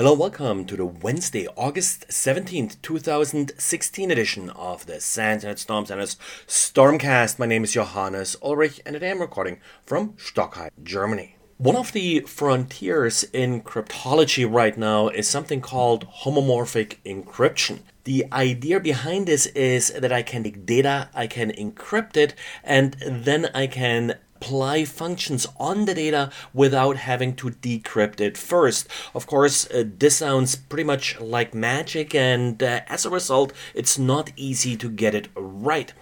Hello, welcome to the Wednesday, August 17th, 2016 edition of the SANS and Storm Center's Stormcast. My name is Johannes Ulrich and today I'm recording from Stockholm, Germany. One of the frontiers in cryptology right now is something called homomorphic encryption. The idea behind this is that I can take data, I can encrypt it, and then I can apply functions on the data without having to decrypt it first. Of course, uh, this sounds pretty much like magic, and uh, as a result, it's not easy to get it right.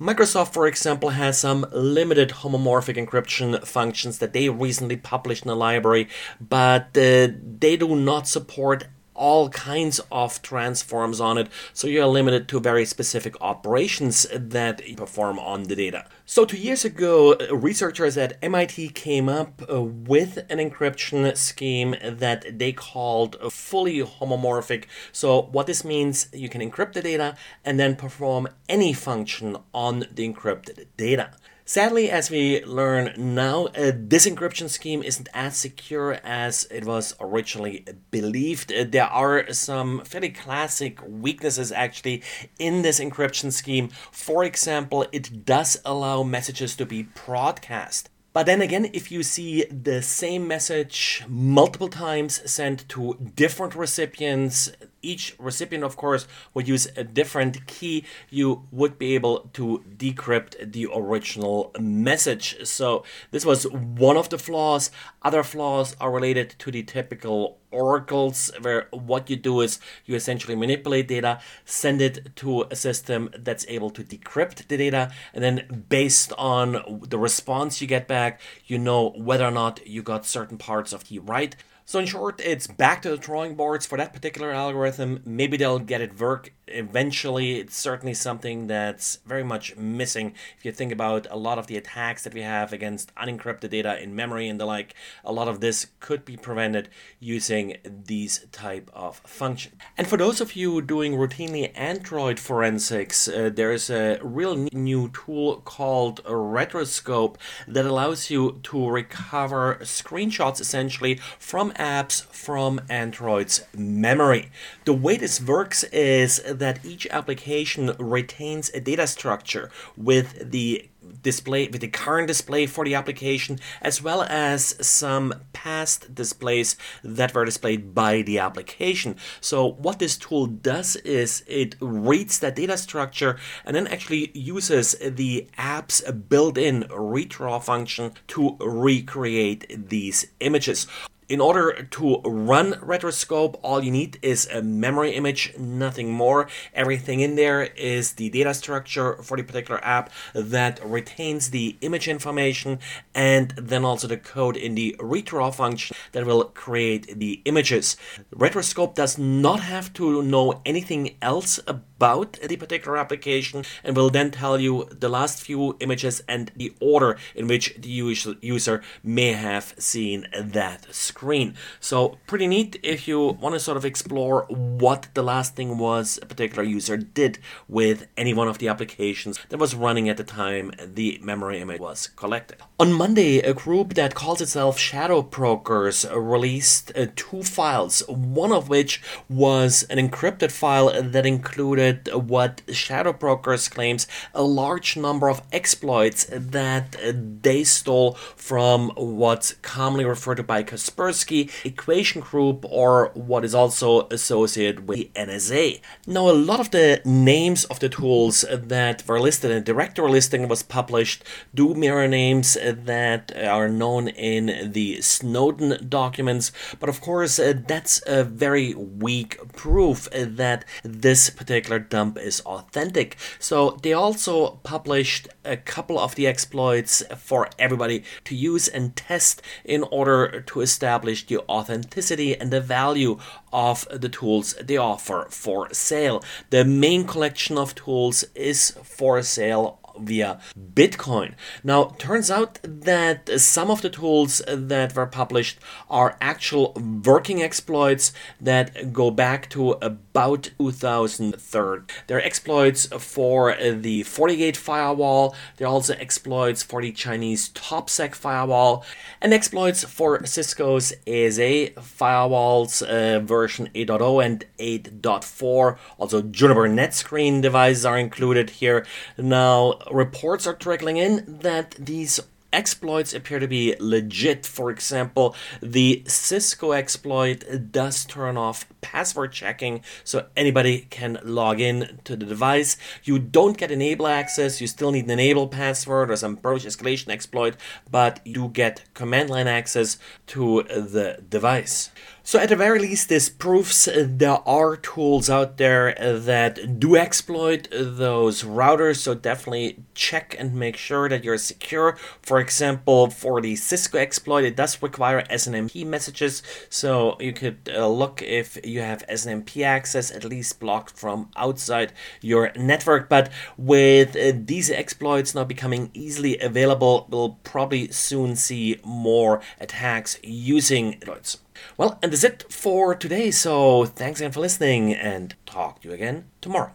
Microsoft, for example, has some limited homomorphic encryption functions that they recently published in the library, but uh, they do not support all kinds of transforms on it, so you're limited to very specific operations that you perform on the data. So, two years ago, researchers at MIT came up uh, with an encryption scheme that they called fully homomorphic. So, what this means, you can encrypt the data and then perform any function on the encrypted data. Sadly, as we learn now, uh, this encryption scheme isn't as secure as it was originally believed. Uh, there are some fairly classic weaknesses actually in this encryption scheme. For example, it does allow messages to be broadcast. But then again, if you see the same message multiple times sent to different recipients, each recipient, of course, would use a different key, you would be able to decrypt the original message. So, this was one of the flaws. Other flaws are related to the typical oracles, where what you do is you essentially manipulate data, send it to a system that's able to decrypt the data, and then based on the response you get back, you know whether or not you got certain parts of the right. So in short, it's back to the drawing boards for that particular algorithm. Maybe they'll get it work eventually. It's certainly something that's very much missing. If you think about a lot of the attacks that we have against unencrypted data in memory and the like, a lot of this could be prevented using these type of functions. And for those of you doing routinely Android forensics, uh, there's a real new tool called Retroscope that allows you to recover screenshots essentially from apps from Android's memory. The way this works is that each application retains a data structure with the display with the current display for the application as well as some past displays that were displayed by the application. So what this tool does is it reads that data structure and then actually uses the app's built-in redraw function to recreate these images in order to run Retroscope, all you need is a memory image, nothing more. Everything in there is the data structure for the particular app that retains the image information and then also the code in the redraw function that will create the images. Retroscope does not have to know anything else about the particular application and will then tell you the last few images and the order in which the user may have seen that screen screen. So pretty neat if you want to sort of explore what the last thing was a particular user did with any one of the applications that was running at the time the memory image was collected. On Monday, a group that calls itself Shadow Brokers released uh, two files, one of which was an encrypted file that included what Shadow Brokers claims a large number of exploits that they stole from what's commonly referred to by Kaspersky Kaspersky equation group or what is also associated with the NSA. Now, a lot of the names of the tools that were listed in the directory listing was published do mirror names that are known in the Snowden documents, but of course, uh, that's a very weak proof that this particular dump is authentic. So, they also published a couple of the exploits for everybody to use and test in order to establish the authenticity and the value of the tools they offer for sale. The main collection of tools is for sale via Bitcoin. Now, turns out that some of the tools that were published are actual working exploits that go back to about 2003. They're exploits for the FortiGate firewall, they're also exploits for the Chinese TopSec firewall, and exploits for Cisco's ASA firewalls uh, version 8.0 and 8.4. Also, Juniper NetScreen devices are included here. Now, reports are trickling in that these exploits appear to be legit. For example, the Cisco exploit does turn off password checking so anybody can log in to the device. You don't get enable access, you still need an enable password or some approach escalation exploit, but you get command line access to the device. So, at the very least, this proves there are tools out there that do exploit those routers. So, definitely check and make sure that you're secure. For example, for the Cisco exploit, it does require SNMP messages. So, you could uh, look if you have SNMP access at least blocked from outside your network. But with uh, these exploits now becoming easily available, we'll probably soon see more attacks using exploits. Well, and that's it for today. So thanks again for listening and talk to you again tomorrow.